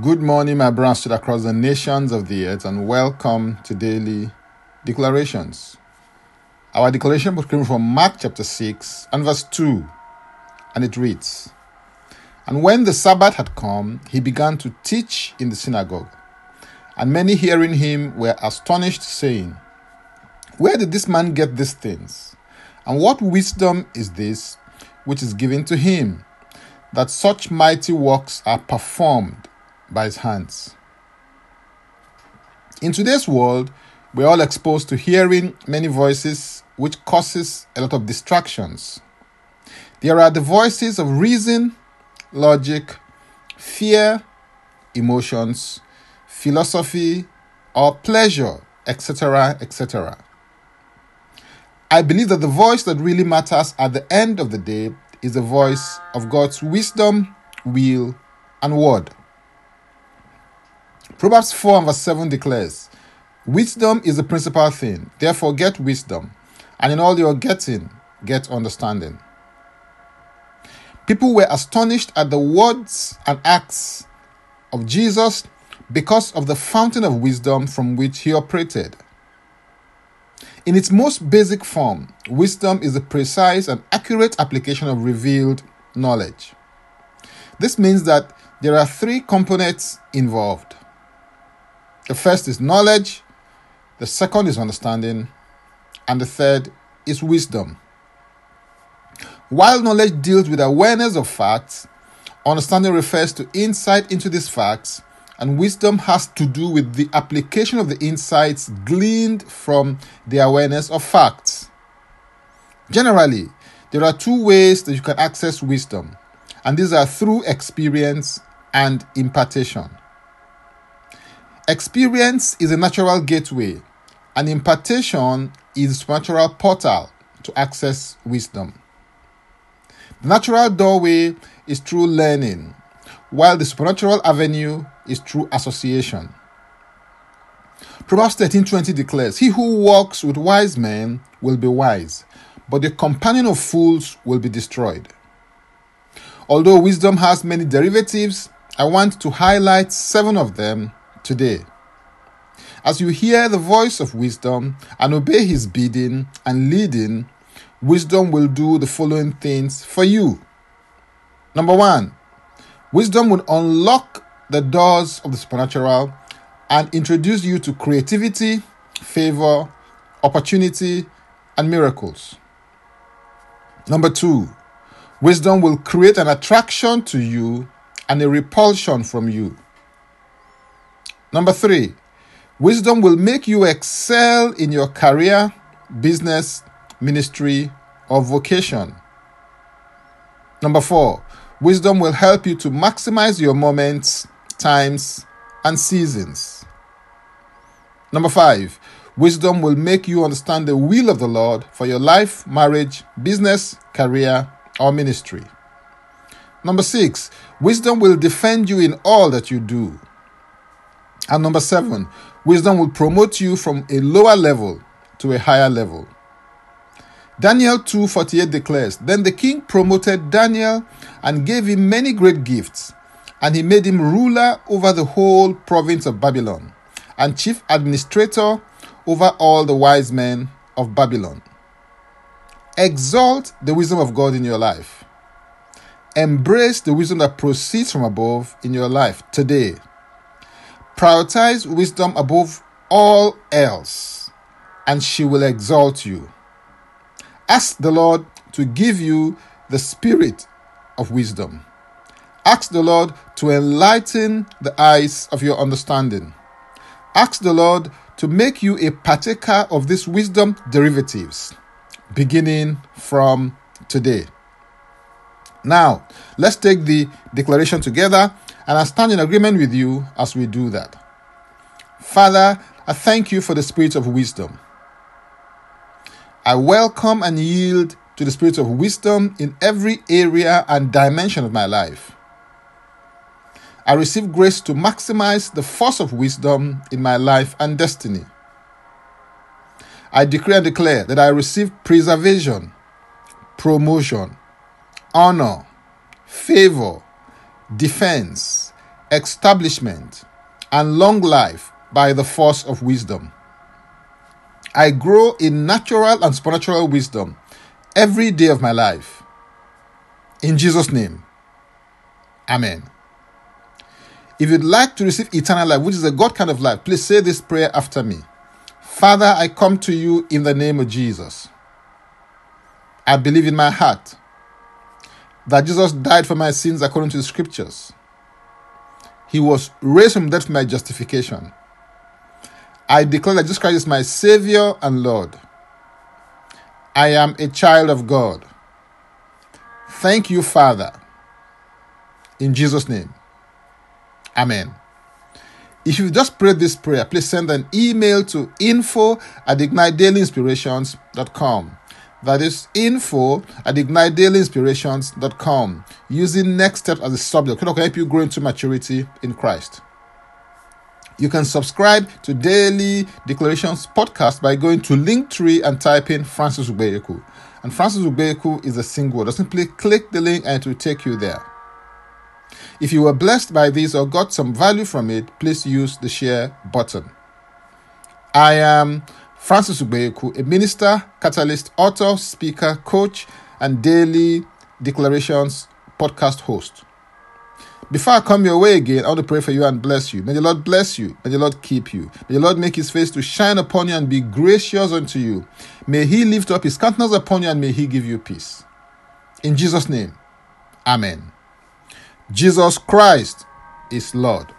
Good morning, my brothers across the nations of the earth, and welcome to daily declarations. Our declaration was coming from Mark chapter 6 and verse 2, and it reads And when the Sabbath had come, he began to teach in the synagogue. And many hearing him were astonished, saying, Where did this man get these things? And what wisdom is this which is given to him, that such mighty works are performed by his hands? In today's world, we're all exposed to hearing many voices, which causes a lot of distractions. There are the voices of reason, logic, fear, emotions, philosophy, or pleasure, etc., etc. I believe that the voice that really matters at the end of the day is the voice of God's wisdom, will, and word. Proverbs 4 and verse 7 declares, Wisdom is the principal thing, therefore get wisdom, and in all your getting, get understanding. People were astonished at the words and acts of Jesus because of the fountain of wisdom from which he operated. In its most basic form, wisdom is the precise and accurate application of revealed knowledge. This means that there are three components involved. The first is knowledge, the second is understanding, and the third is wisdom. While knowledge deals with awareness of facts, understanding refers to insight into these facts, and wisdom has to do with the application of the insights gleaned from the awareness of facts. Generally, there are two ways that you can access wisdom, and these are through experience and impartation. Experience is a natural gateway and impartation is a supernatural portal to access wisdom. The natural doorway is through learning, while the supernatural avenue is through association. Proverbs 13:20 declares, "He who walks with wise men will be wise, but the companion of fools will be destroyed." Although wisdom has many derivatives, I want to highlight 7 of them today. As you hear the voice of wisdom and obey his bidding and leading, wisdom will do the following things for you. Number one, wisdom will unlock the doors of the supernatural and introduce you to creativity, favor, opportunity, and miracles. Number two, wisdom will create an attraction to you and a repulsion from you. Number three, Wisdom will make you excel in your career, business, ministry, or vocation. Number four, wisdom will help you to maximize your moments, times, and seasons. Number five, wisdom will make you understand the will of the Lord for your life, marriage, business, career, or ministry. Number six, wisdom will defend you in all that you do. And number seven, wisdom will promote you from a lower level to a higher level. Daniel 2:48 declares, Then the king promoted Daniel and gave him many great gifts, and he made him ruler over the whole province of Babylon, and chief administrator over all the wise men of Babylon. Exalt the wisdom of God in your life. Embrace the wisdom that proceeds from above in your life today. Prioritize wisdom above all else, and she will exalt you. Ask the Lord to give you the spirit of wisdom. Ask the Lord to enlighten the eyes of your understanding. Ask the Lord to make you a partaker of these wisdom derivatives, beginning from today. Now, let's take the declaration together and I stand in agreement with you as we do that. Father, I thank you for the spirit of wisdom. I welcome and yield to the spirit of wisdom in every area and dimension of my life. I receive grace to maximize the force of wisdom in my life and destiny. I decree and declare that I receive preservation, promotion, honor, favor, defense, establishment, and long life by the force of wisdom. I grow in natural and supernatural wisdom every day of my life. In Jesus' name, Amen. If you'd like to receive eternal life, which is a God kind of life, please say this prayer after me. Father, I come to you in the name of Jesus. I believe in my heart that Jesus died for my sins according to the scriptures. He was raised from death for my justification. I declare that Jesus Christ is my Savior and Lord. I am a child of God. Thank you, Father. In Jesus' name. Amen. If you just prayed this prayer, please send an email to info at ignitedailyinspirations.com. That is info at ignitedailyinspirations.com using next step as a subject. Can help you grow into maturity in Christ. You can subscribe to Daily Declarations podcast by going to Linktree and type in Francis Ubeyeku. And Francis Ubeyeku is a single word. Simply click the link and it will take you there. If you were blessed by this or got some value from it, please use the share button. I am Francis Ubeyeku, a minister, catalyst, author, speaker, coach, and daily declarations podcast host. Before I come your way again, I want to pray for you and bless you. May the Lord bless you. May the Lord keep you. May the Lord make his face to shine upon you and be gracious unto you. May he lift up his countenance upon you and may he give you peace. In Jesus' name, Amen. Jesus Christ is Lord.